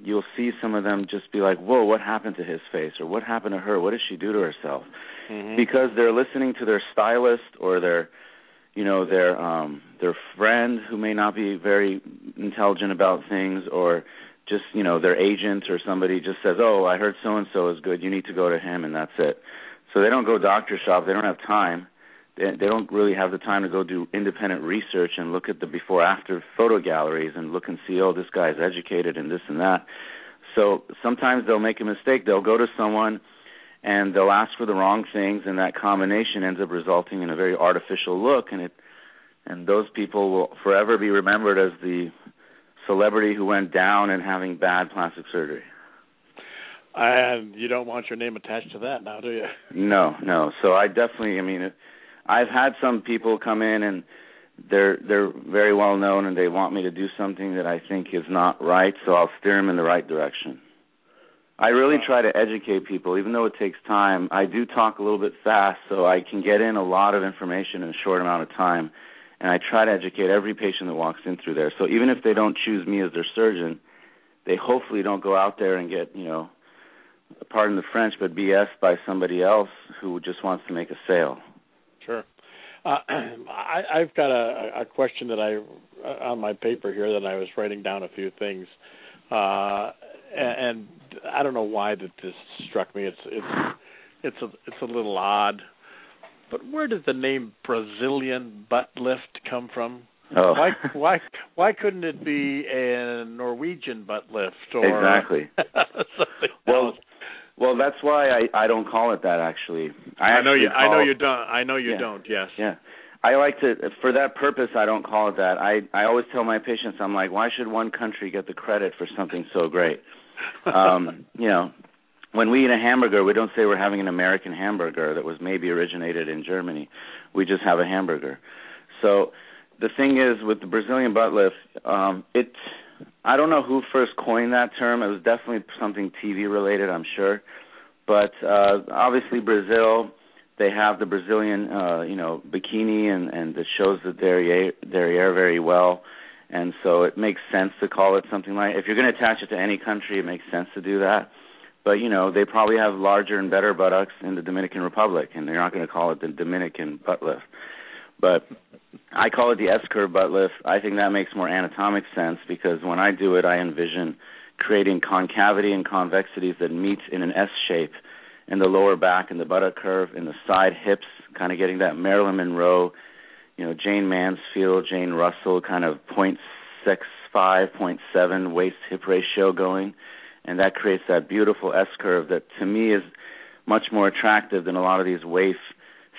you'll see some of them just be like, "Whoa, what happened to his face?" or "What happened to her? What did she do to herself?" Mm-hmm. Because they're listening to their stylist or their, you know, their um their friend who may not be very intelligent about things, or just you know their agent or somebody just says, "Oh, I heard so and so is good. You need to go to him," and that's it. So they don't go doctor shop. They don't have time they, they don't really have the time to go do independent research and look at the before after photo galleries and look and see oh this guy's educated and this and that so sometimes they'll make a mistake they'll go to someone and they'll ask for the wrong things and that combination ends up resulting in a very artificial look and it and those people will forever be remembered as the celebrity who went down and having bad plastic surgery. And you don't want your name attached to that now do you? No no. So i definitely i mean it, I've had some people come in and they're they're very well known and they want me to do something that I think is not right, so I'll steer them in the right direction. I really try to educate people, even though it takes time. I do talk a little bit fast, so I can get in a lot of information in a short amount of time. And I try to educate every patient that walks in through there. So even if they don't choose me as their surgeon, they hopefully don't go out there and get, you know, pardon the French, but BS by somebody else who just wants to make a sale. Sure. Uh, I, I've got a, a question that I uh, on my paper here that I was writing down a few things, uh, and, and I don't know why that this struck me. It's it's it's a it's a little odd, but where did the name Brazilian butt lift come from? Oh. why why why couldn't it be a Norwegian butt lift or exactly? well, else? Well, that's why I I don't call it that actually. I, I know you. Call, I know you don't. I know you yeah, don't. Yes. Yeah. I like to for that purpose I don't call it that. I I always tell my patients I'm like why should one country get the credit for something so great? um, you know, when we eat a hamburger, we don't say we're having an American hamburger that was maybe originated in Germany. We just have a hamburger. So the thing is with the Brazilian butt lift, um, it I don't know who first coined that term. It was definitely something TV related, I'm sure. But uh obviously Brazil, they have the Brazilian uh, you know, bikini and and it shows the derriere derriere very well. And so it makes sense to call it something like if you're going to attach it to any country, it makes sense to do that. But you know, they probably have larger and better buttocks in the Dominican Republic and they're not going to call it the Dominican butt lift. But I call it the S curve butt lift. I think that makes more anatomic sense because when I do it, I envision creating concavity and convexities that meet in an S shape in the lower back and the buttock curve, in the side hips, kind of getting that Marilyn Monroe, you know, Jayne Mansfield, Jane Russell kind of point six five, point seven waist hip ratio going, and that creates that beautiful S curve that to me is much more attractive than a lot of these waif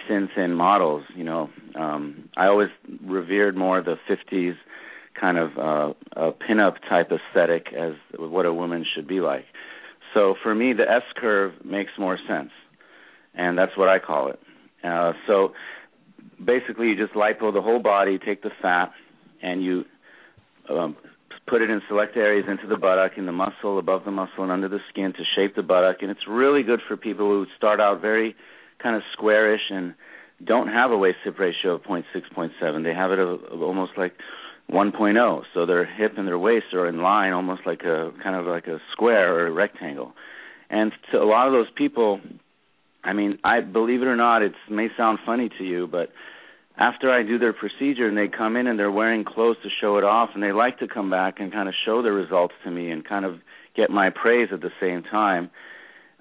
thin thin models. You know, um, I always revered more the 50s kind of uh, a pinup type aesthetic as what a woman should be like. So for me, the S curve makes more sense, and that's what I call it. Uh, so basically, you just lipo the whole body, take the fat, and you um, put it in select areas into the buttock, in the muscle, above the muscle, and under the skin to shape the buttock. And it's really good for people who start out very kind of squarish and don't have a waist hip ratio of 0.6, 0.7. They have it of, of almost like 1.0. So their hip and their waist are in line, almost like a kind of like a square or a rectangle. And to a lot of those people, I mean, I believe it or not, it may sound funny to you, but after I do their procedure and they come in and they're wearing clothes to show it off, and they like to come back and kind of show the results to me and kind of get my praise at the same time.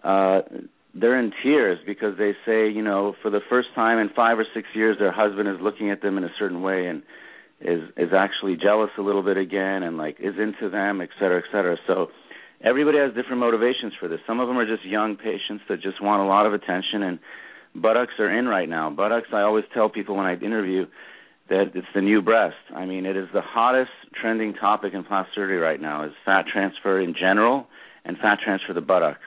Uh, they're in tears because they say, you know, for the first time in five or six years, their husband is looking at them in a certain way and is is actually jealous a little bit again and like is into them, et cetera, et cetera. So everybody has different motivations for this. Some of them are just young patients that just want a lot of attention and buttocks are in right now. Buttocks, I always tell people when I interview that it's the new breast. I mean, it is the hottest trending topic in plastic surgery right now is fat transfer in general and fat transfer the buttock.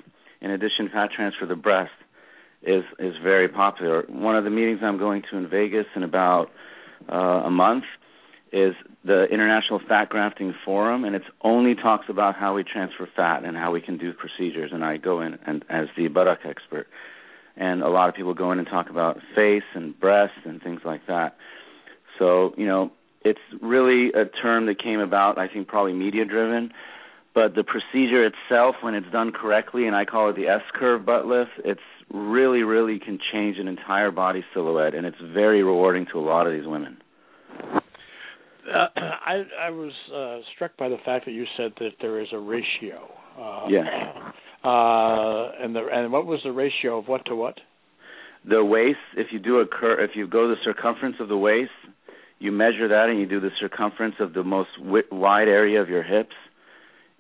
In addition, fat transfer the breast is is very popular. One of the meetings I'm going to in Vegas in about uh, a month is the International Fat Grafting Forum, and it only talks about how we transfer fat and how we can do procedures. And I go in and as the buttock expert, and a lot of people go in and talk about face and breast and things like that. So you know, it's really a term that came about, I think, probably media driven. But the procedure itself, when it's done correctly, and I call it the S curve butt lift, it's really, really can change an entire body silhouette, and it's very rewarding to a lot of these women. Uh, I I was uh, struck by the fact that you said that there is a ratio. Uh, yeah. Uh, and the and what was the ratio of what to what? The waist. If you do a cur, if you go the circumference of the waist, you measure that, and you do the circumference of the most wi- wide area of your hips.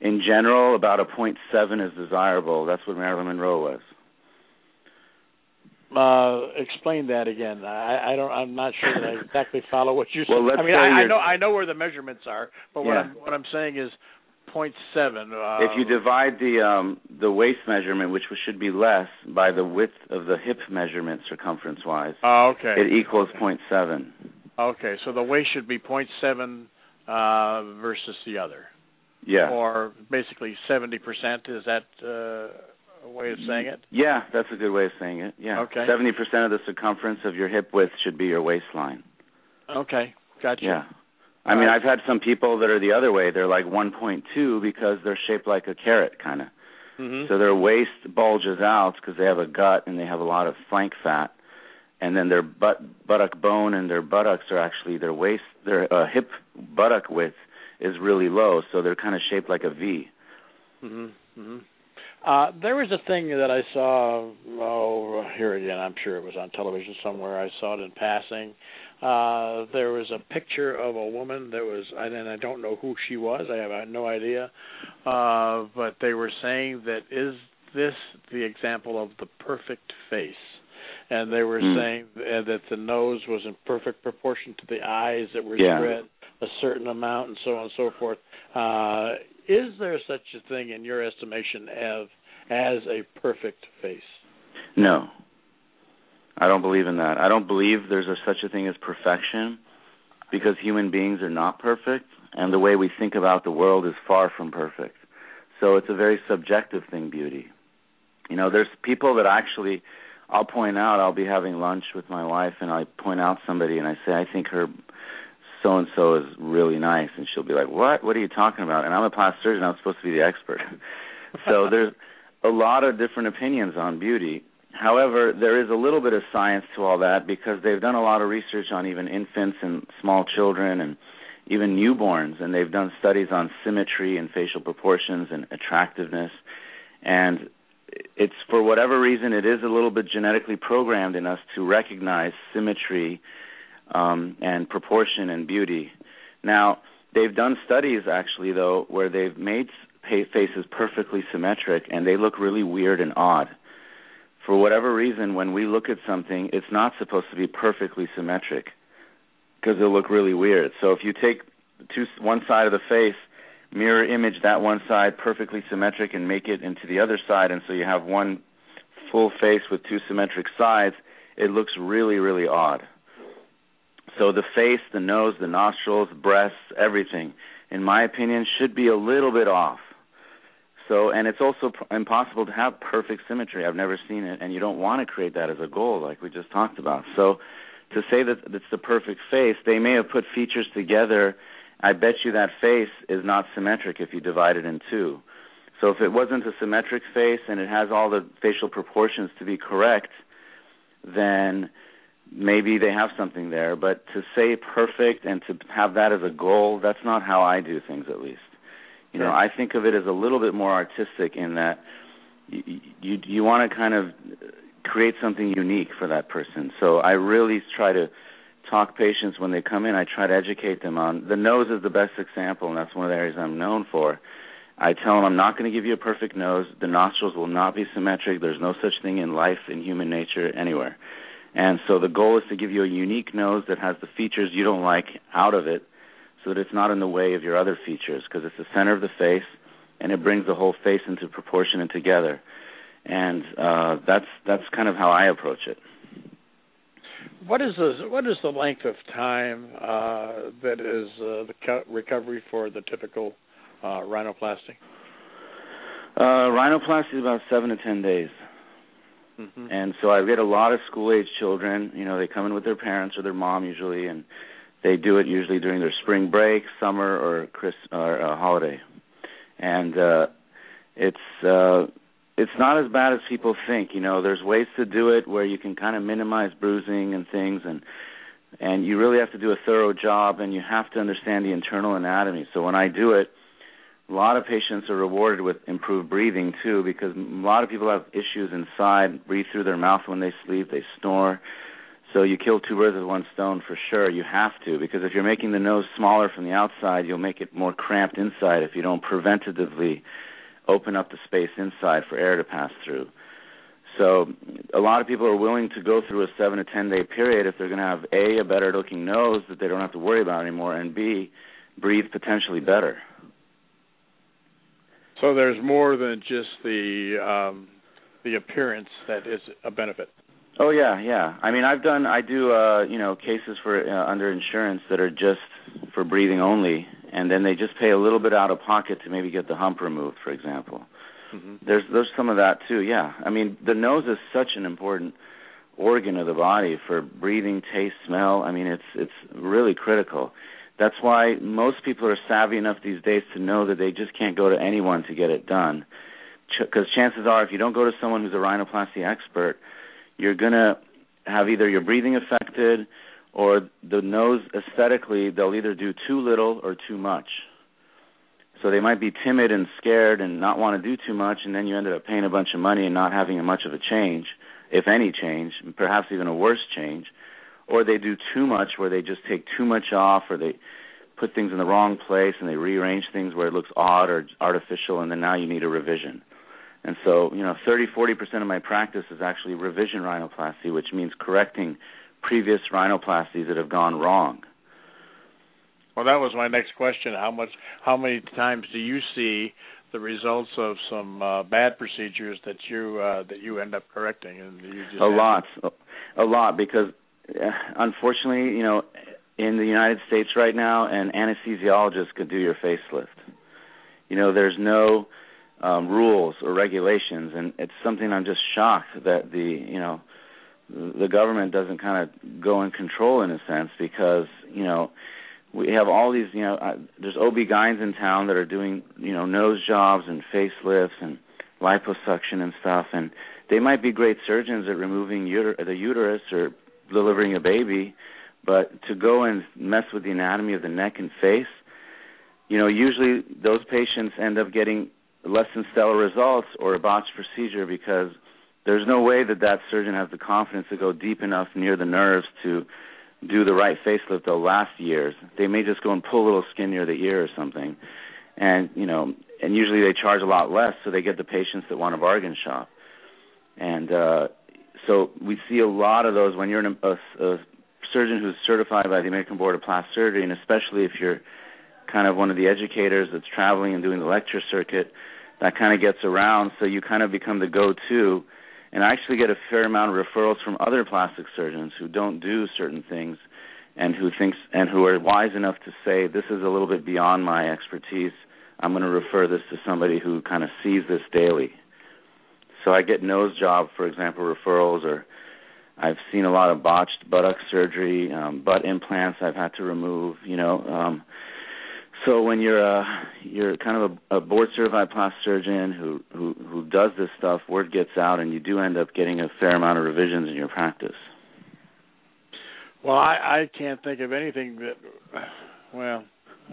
In general, about a point seven is desirable. That's what Marilyn Monroe was. Uh, explain that again. I, I don't. I'm not sure that I exactly follow what you said. Well, let's I mean, I, I know I know where the measurements are, but what Yeah. I'm what I'm saying is point seven. Uh, if you divide the um, the waist measurement, which should be less, by the width of the hip measurement circumference wise, Oh, okay. it equals point seven. Okay, so the waist should be point seven uh, versus the other, Yeah. or basically seventy percent. Is that uh, a way of saying it? Yeah, that's a good way of saying it. Yeah. Okay. Seventy percent of the circumference of your hip width should be your waistline. Okay, gotcha. Yeah. I mean. I've had some people that are the other way. They're like 1.2 because they're shaped like a carrot, kind of. hmm So their waist bulges out because they have a gut and they have a lot of flank fat, and then their butt buttock bone and their buttocks are actually their waist their uh, hip buttock width is really low, so they're kind of shaped like a V. hmm hmm Uh, there was a thing that I saw. Oh, here again. I'm sure it was on television somewhere. I saw it in passing. Uh, there was a picture of a woman that was, and I don't know who she was. I have no idea. Uh, but they were saying that is this the example of the perfect face and they were Mm. saying uh, that the nose was in perfect proportion to the eyes that were Yeah. spread a certain amount, and so on and so forth. Uh, is there such a thing, in your estimation, as as a perfect face? No. I don't believe in that. I don't believe there's a, such a thing as perfection because human beings are not perfect and the way we think about the world is far from perfect. So it's a very subjective thing, beauty. You know, there's people that actually I'll point out I'll be having lunch with my wife and I point out somebody and I say I think her so and so is really nice and she'll be like, "What? What are you talking about?" And I'm a plastic surgeon, I'm supposed to be the expert. so there's a lot of different opinions on beauty. However, there is a little bit of science to all that because they've done a lot of research on even infants and small children and even newborns and they've done studies on symmetry and facial proportions and attractiveness and it's for whatever reason it is a little bit genetically programmed in us to recognize symmetry um, and proportion and beauty. Now, they've done studies actually though where they've made faces perfectly symmetric and they look really weird and odd. For whatever reason, when we look at something, it's not supposed to be perfectly symmetric because it'll look really weird. So if you take two one side of the face, mirror image that one side perfectly symmetric and make it into the other side and so you have one full face with two symmetric sides, it looks really really odd. So the face, the nose, the nostrils, breasts, everything, in my opinion, should be a little bit off. So, and it's also impossible to have perfect symmetry. I've never seen it, and you don't want to create that as a goal, like we just talked about. So, to say that it's the perfect face, they may have put features together. I bet you that face is not symmetric if you divide it in two. So, if it wasn't a symmetric face and it has all the facial proportions to be correct, then maybe they have something there. But to say perfect and to have that as a goal, that's not how I do things, at least. You know, I think of it as a little bit more artistic in that you you, you want to kind of create something unique for that person. So I really try to talk patients when they come in. I try to educate them on the nose is the best example, and that's one of the areas I'm known for. I tell them I'm not going to give you a perfect nose. The nostrils will not be symmetric. There's no such thing in life, in human nature, anywhere. And so the goal is to give you a unique nose that has the features you don't like out of it so that it's not in the way of your other features because it's the center of the face and it brings the whole face into proportion and together. And uh that's that's kind of how I approach it. What is the what is the length of time uh, that is uh, the co- recovery for the typical uh, rhinoplasty? Uh rhinoplasty is about 7 to 10 days. Mm-hmm. And so I get a lot of school age children. You know, they come in with their parents or their mom usually, and they do it usually during their spring break, summer, or Chris or uh, holiday. And uh, it's uh, it's not as bad as people think. You know, there's ways to do it where you can kind of minimize bruising and things, and and you really have to do a thorough job, and you have to understand the internal anatomy. So when I do it, a lot of patients are rewarded with improved breathing too because a lot of people have issues inside breathe through their mouth when they sleep they snore. So you kill two birds with one stone for sure. You have to because if you're making the nose smaller from the outside you'll make it more cramped inside if you don't preventatively open up the space inside for air to pass through. So a lot of people are willing to go through a 7 to 10 day period if they're going to have a a better looking nose that they don't have to worry about anymore and b breathe potentially better So there's more than just the um, the appearance that is a benefit. Oh yeah, yeah. I mean, I've done I do uh, you know, cases for uh, under insurance that are just for breathing only and then they just pay a little bit out of pocket to maybe get the hump removed, for example. Mm-hmm. There's there's some of that too. Yeah. I mean, the nose is such an important organ of the body for breathing, taste, smell. I mean, it's it's really critical. That's why most people are savvy enough these days to know that they just can't go to anyone to get it done. Because Ch- chances are, if you don't go to someone who's a rhinoplasty expert, you're gonna have either your breathing affected, or the nose aesthetically they'll either do too little or too much. So they might be timid and scared and not want to do too much, and then you ended up paying a bunch of money and not having much of a change, if any change, perhaps even a worse change or they do too much where they just take too much off or they put things in the wrong place and they rearrange things where it looks odd or artificial and then now you need a revision. And so, you know, 30, 40% of my practice is actually revision rhinoplasty, which means correcting previous rhinoplasties that have gone wrong. Well, that was my next question. How much, how many times do you see the results of some uh, bad procedures that you uh, that you end up correcting? And you just a lot, a lot, because unfortunately, you know, in the United States right now, an anesthesiologist could do your facelift. You know, there's no um, rules or regulations, and it's something I'm just shocked that the you know the government doesn't kind of go in control in a sense because you know we have all these you know uh, there's OB-GYNs in town that are doing you know nose jobs and facelifts and liposuction and stuff and they might be great surgeons at removing uter- the uterus or delivering a baby but to go and mess with the anatomy of the neck and face you know usually those patients end up getting less than stellar results or a botched procedure because there's no way that that surgeon has the confidence to go deep enough near the nerves to do the right facelift they'll last years. They may just go and pull a little skin near the ear or something. And, you know, and usually they charge a lot less so they get the patients that want a bargain shop. And uh so we see a lot of those when you're a, a, a surgeon who's certified by the American Board of Plastic Surgery and especially if you're kind of one of the educators that's traveling and doing the lecture circuit, that kind of gets around so you kind of become the go-to and I actually get a fair amount of referrals from other plastic surgeons who don't do certain things and who thinks and who are wise enough to say this is a little bit beyond my expertise. I'm going to refer this to somebody who kind of sees this daily. So I get nose job, for example, referrals, or I've seen a lot of botched buttock surgery, um, butt implants I've had to remove. You know, um, so when you're a you're kind of a, a board certified plastic surgeon who who who does this stuff, word gets out, and you do end up getting a fair amount of revisions in your practice. Well, I I can't think of anything that. Well,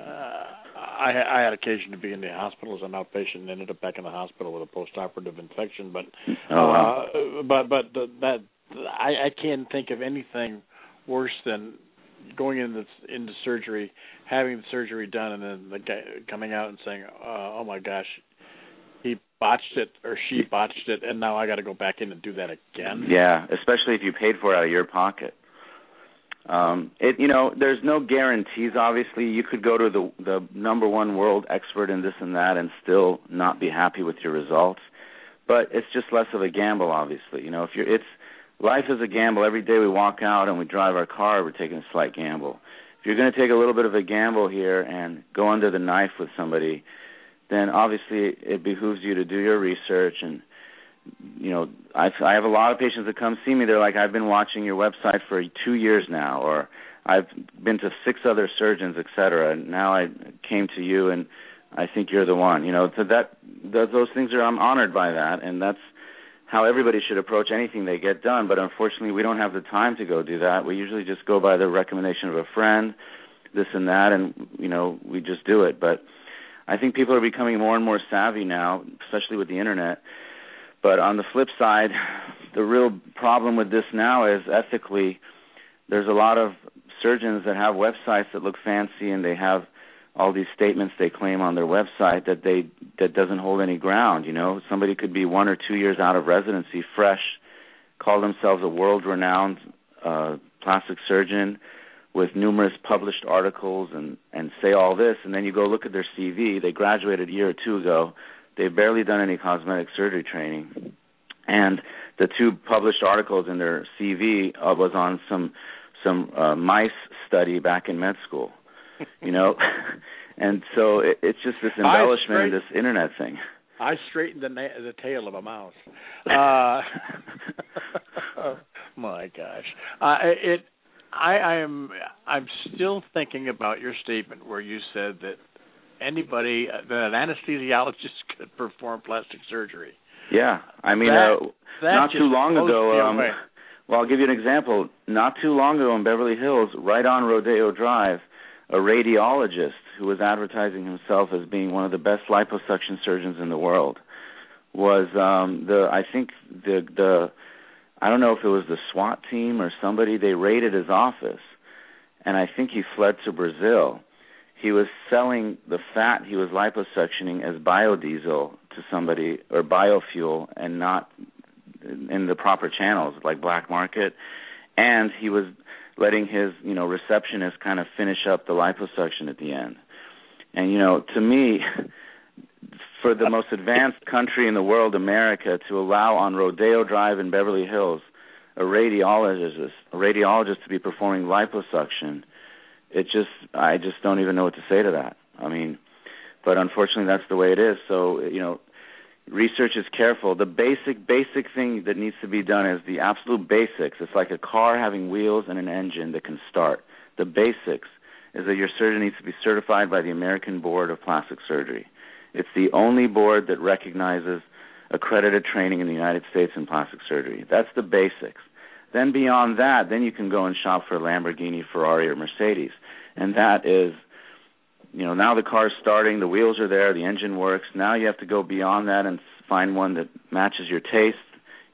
uh, I I had occasion to be in the hospital as an outpatient, and ended up back in the hospital with a postoperative infection. But oh, wow. uh, but but the, that I I can't think of anything worse than going into into surgery, having the surgery done, and then the guy coming out and saying, uh, "Oh my gosh, he botched it or she botched it, and now I got to go back in and do that again." Yeah, especially if you paid for it out of your pocket. Um, it you know, there's no guarantees. Obviously, you could go to the the number one world expert in this and that, and still not be happy with your results. But it's just less of a gamble, obviously. You know, if you're it's life is a gamble. Every day we walk out and we drive our car, we're taking a slight gamble. If you're going to take a little bit of a gamble here and go under the knife with somebody, then obviously it behooves you to do your research and you know I I have a lot of patients that come see me they're like I've been watching your website for 2 years now or I've been to six other surgeons etc and now I came to you and I think you're the one you know so that those things are I'm honored by that and that's how everybody should approach anything they get done, but unfortunately we don't have the time to go do that. We usually just go by the recommendation of a friend, this and that, and you know we just do it. But I think people are becoming more and more savvy now, especially with the internet. But on the flip side, the real problem with this now is ethically, there's a lot of surgeons that have websites that look fancy and they have all these statements they claim on their website that they that doesn't hold any ground you know? Somebody could be one or two years out of residency fresh call themselves a world renowned uh plastic surgeon with numerous published articles and and say all this and then you go look at their CV they graduated a year or two ago they've barely done any cosmetic surgery training and the two published articles in their CV uh, was on some some uh, mice study back in med school you know, and so it, it's just this embellishment of this internet thing. I straightened the na- the tail of a mouse. Uh, my gosh, uh, it. I, I am. I'm still thinking about your statement where you said that anybody, uh, that an anesthesiologist could perform plastic surgery. Yeah, I mean, that, uh, that not too long ago. Um, well, I'll give you an example. Not too long ago in Beverly Hills, right on Rodeo Drive, a radiologist who was advertising himself as being one of the best liposuction surgeons in the world was um the I think the the I don't know if it was the SWAT team or somebody they raided his office and I think he fled to Brazil he was selling the fat he was liposuctioning as biodiesel to somebody or biofuel and not in the proper channels like black market. And he was letting his you know receptionist kind of finish up the liposuction at the end. And you know to me for the most advanced country in the world america to allow on rodeo drive in beverly hills a radiologist a radiologist to be performing liposuction it just i just don't even know what to say to that i mean but unfortunately that's the way it is so you know research is careful. The basic basic thing that needs to be done is the absolute basics. It's like a car having wheels and an engine that can start. The basics is that your surgeon needs to be certified by the American Board of Plastic Surgery. It's the only board that recognizes accredited training in the United States in plastic surgery. That's the basics. Then beyond that, then you can go and shop for Lamborghini, Ferrari, or Mercedes. And that is you know now the car's starting, the wheels are there, the engine works. Now you have to go beyond that and find one that matches your taste.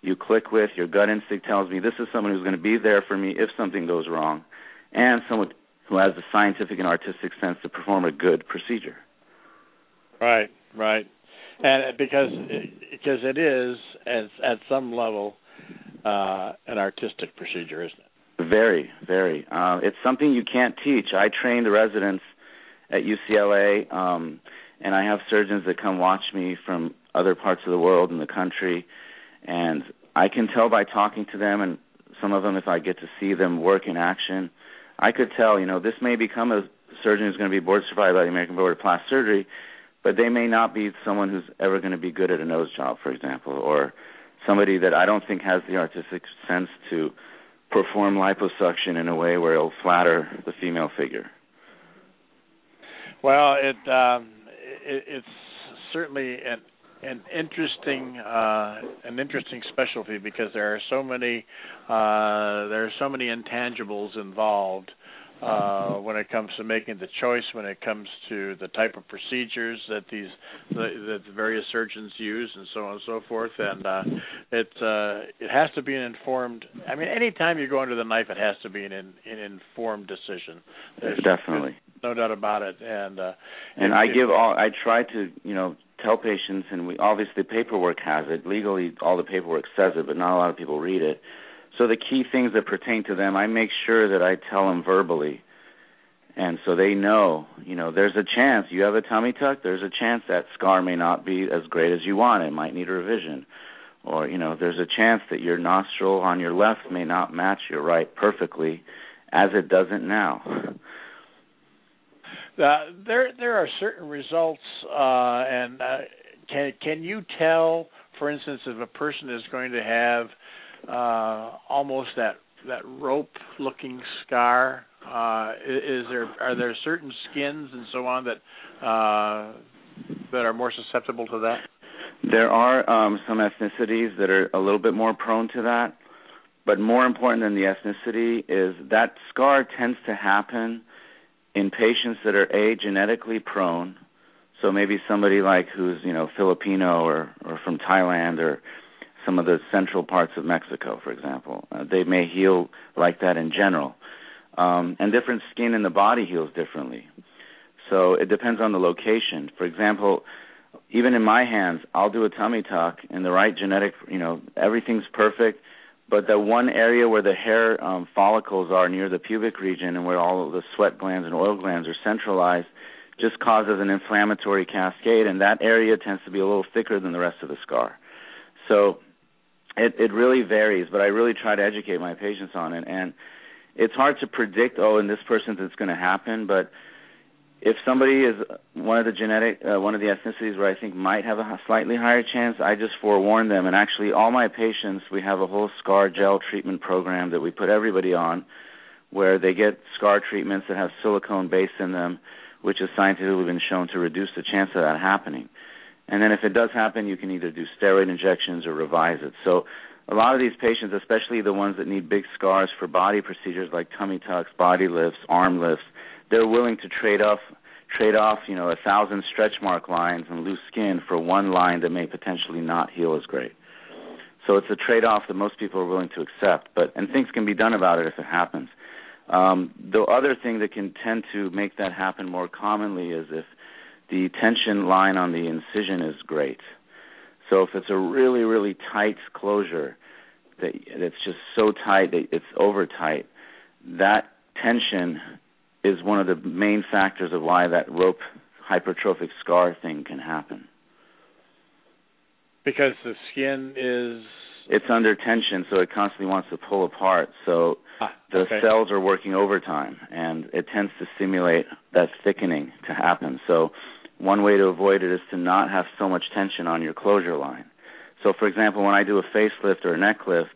You click with your gut instinct tells me this is someone who's going to be there for me if something goes wrong, and someone who has the scientific and artistic sense to perform a good procedure. Right, right, and because because it is at some level uh, an artistic procedure, isn't it? Very, very. Uh, it's something you can't teach. I train the residents at UCLA, um, and I have surgeons that come watch me from other parts of the world and the country, and I can tell by talking to them, and some of them, if I get to see them work in action, I could tell, you know, this may become a surgeon who's going to be board certified by the American Board of Plastic Surgery, but they may not be someone who's ever going to be good at a nose job, for example, or somebody that I don't think has the artistic sense to perform liposuction in a way where it'll flatter the female figure. Well, it, um, it it's certainly an an interesting uh, an interesting specialty because there are so many uh, there are so many intangibles involved uh, when it comes to making the choice, when it comes to the type of procedures that these the, that the various surgeons use, and so on and so forth. And uh, it uh, it has to be an informed. I mean, anytime you go under the knife, it has to be an, an informed decision. There's Definitely, no doubt about it. And uh, and I give all. I try to you know tell patients, and we obviously paperwork has it legally. All the paperwork says it, but not a lot of people read it so the key things that pertain to them, I make sure that I tell them verbally. And so they know, you know, there's a chance you have a tummy tuck, there's a chance that scar may not be as great as you want. It might need a revision. Or, you know, there's a chance that your nostril on your left may not match your right perfectly as it doesn't now. Uh, there there are certain results uh, and uh, can can you tell for instance if a person is going to have uh, almost that that rope looking scar. Uh, is, there are there certain skins and so on that uh, that are more susceptible to that? There are um, some ethnicities that are a little bit more prone to that but more important than the ethnicity is that scar tends to happen in patients that are a genetically prone. So maybe somebody like who's you know filipino or or from thailand or some of the central parts of Mexico, for example. Uh, they may heal like that in general. Um, and different skin in the body heals differently. So it depends on the location. For example, even in my hands, I'll do a tummy tuck in the right genetic, you know, everything's perfect, but the one area where the hair um, follicles are near the pubic region and where all of the sweat glands and oil glands are centralized just causes an inflammatory cascade, and that area tends to be a little thicker than the rest of the scar. So it it really varies, but I really try to educate my patients on it. And it's hard to predict. Oh, in this person it's going to happen, but if somebody is one of the genetic uh, one of the ethnicities where I think might have a slightly higher chance, I just forewarn them. And actually, all my patients, we have a whole scar gel treatment program that we put everybody on, where they get scar treatments that have silicone base in them, which has scientifically been shown to reduce the chance of that happening. And then if it does happen, you can either do steroid injections or revise it. So a lot of these patients, especially the ones that need big scars for body procedures like tummy tucks, body lifts, arm lifts, they're willing to trade off trade off, you know, a thousand stretch mark lines and loose skin for one line that may potentially not heal as great. So it's a trade off that most people are willing to accept, but and things can be done about it if it happens. Um, the other thing that can tend to make that happen more commonly is if the tension line on the incision is great. So if it's a really really tight closure that that's just so tight that it's over tight, that tension is one of the main factors of why that rope hypertrophic scar thing can happen. Because the skin is it's under tension, so it constantly wants to pull apart. So ah, the okay. cells are working overtime, and it tends to stimulate that thickening to happen. So one way to avoid it is to not have so much tension on your closure line. So, for example, when I do a facelift or a neck lift,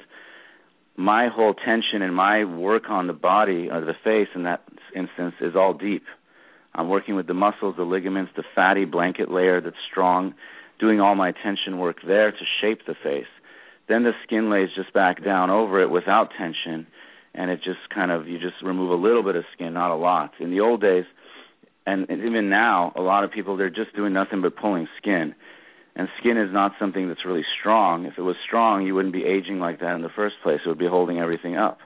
my whole tension and my work on the body or the face in that instance is all deep. I'm working with the muscles, the ligaments, the fatty blanket layer that's strong, doing all my tension work there to shape the face. Then the skin lays just back down over it without tension, and it just kind of you just remove a little bit of skin, not a lot. In the old days, and, even now, a lot of people they're just doing nothing but pulling skin. And skin is not something that's really strong. If it was strong, you wouldn't be aging like that in the first place. It would be holding everything up.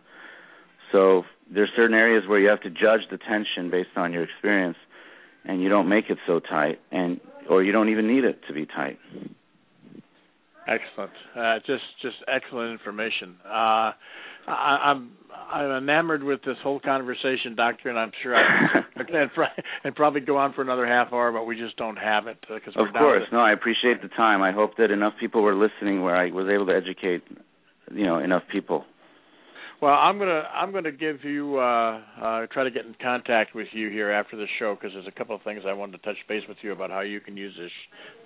So there's certain areas where you have to judge the tension based on your experience, and you don't make it so tight, and or you don't even need it to be tight. Excellent. Uh, just just excellent information. Uh, I, am I'm, I'm enamored with this whole conversation, Doctor, and I'm sure I and, and probably go on for another half hour, but we just don't have it because uh, of course. No, I appreciate the time. I hope that enough people were listening where I was able to educate, you know, enough people. Well, I'm gonna I'm gonna give you uh, uh, try to get in contact with you here after the show because there's a couple of things I wanted to touch base with you about how you can use this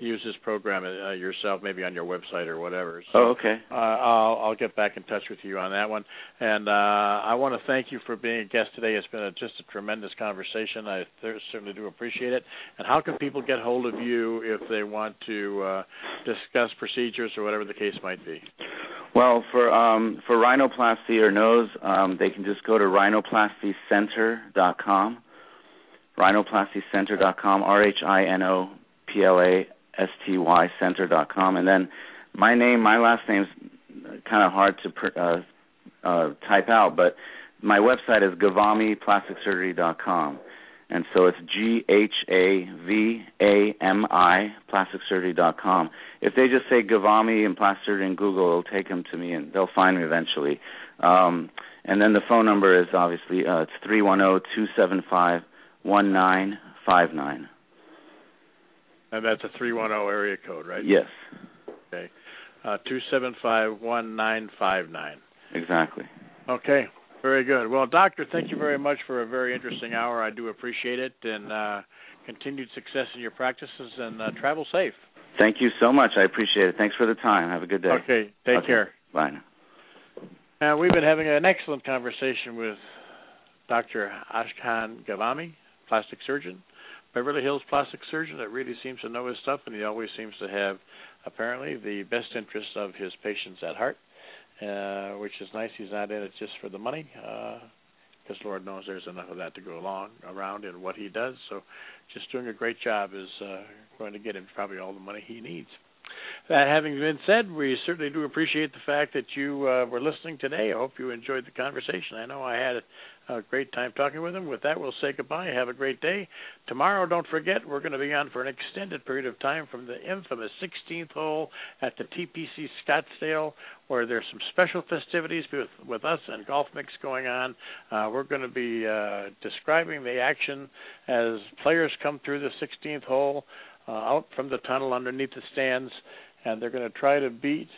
use this program uh, yourself, maybe on your website or whatever. So, oh, okay. Uh, I'll I'll get back in touch with you on that one, and uh, I want to thank you for being a guest today. It's been a, just a tremendous conversation. I th- certainly do appreciate it. And how can people get hold of you if they want to uh, discuss procedures or whatever the case might be? Well, for um, for rhinoplasty or nose, um, they can just go to rhinoplastycenter.com. Rhinoplastycenter.com, R H I N O P L A S T Y center.com, and then my name, my last name's kind of hard to uh, uh, type out, but my website is ghavami.plasticsurgery.com. And so it's G H A V A M I plasticsurgery.com. If they just say Ghavami and plastic surgery in Google, it'll take them to me and they'll find me eventually. Um, and then the phone number is obviously uh, it's three one zero two seven five one nine five nine. And that's a three one zero area code, right? Yes. Okay. Uh, two seven five one nine five nine. Exactly. Okay. Very good. Well, doctor, thank you very much for a very interesting hour. I do appreciate it, and uh, continued success in your practices, and uh, travel safe. Thank you so much. I appreciate it. Thanks for the time. Have a good day. Okay. Take okay. care. Bye. Now. And we've been having an excellent conversation with Dr. Ashkan Ghavami, plastic surgeon, Beverly Hills plastic surgeon that really seems to know his stuff, and he always seems to have apparently the best interests of his patients at heart uh, which is nice. He's not in it just for the money, because uh, Lord knows there's enough of that to go along around in what he does. So, just doing a great job is uh, going to get him probably all the money he needs. That having been said, we certainly do appreciate the fact that you uh, were listening today. I hope you enjoyed the conversation. I know I had a great time talking with him. With that, we'll say goodbye. Have a great day. Tomorrow, don't forget, we're going to be on for an extended period of time from the infamous 16th hole at the TPC Scottsdale, where there's some special festivities with, with us and Golf Mix going on. Uh, we're going to be uh, describing the action as players come through the 16th hole uh, out from the tunnel underneath the stands, and they're going to try to beat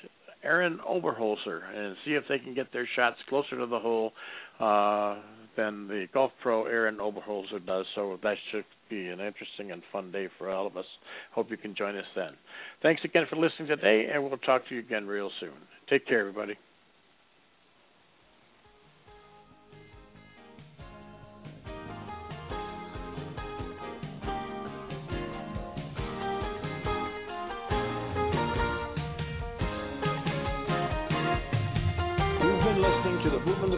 Arron Oberholser and see if they can get their shots closer to the hole uh, than the golf pro Arron Oberholser does. So that should be an interesting and fun day for all of us. Hope you can join us then. Thanks again for listening today, and we'll talk to you again real soon. Take care, everybody.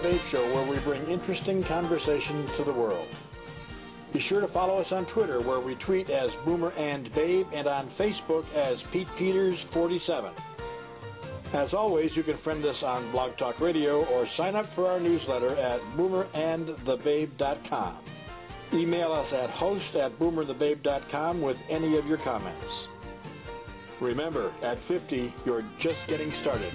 Babe Show, where we bring interesting conversation to the world. Be sure to follow us on Twitter, where we tweet as Boomer and Babe, and on Facebook as Pete Peters 47. As always, you can friend us on Blog Talk Radio or sign up for our newsletter at boomerandthebabe.com. Email us at host at boomerthebabe.com with any of your comments. Remember, at 50, you're just getting started.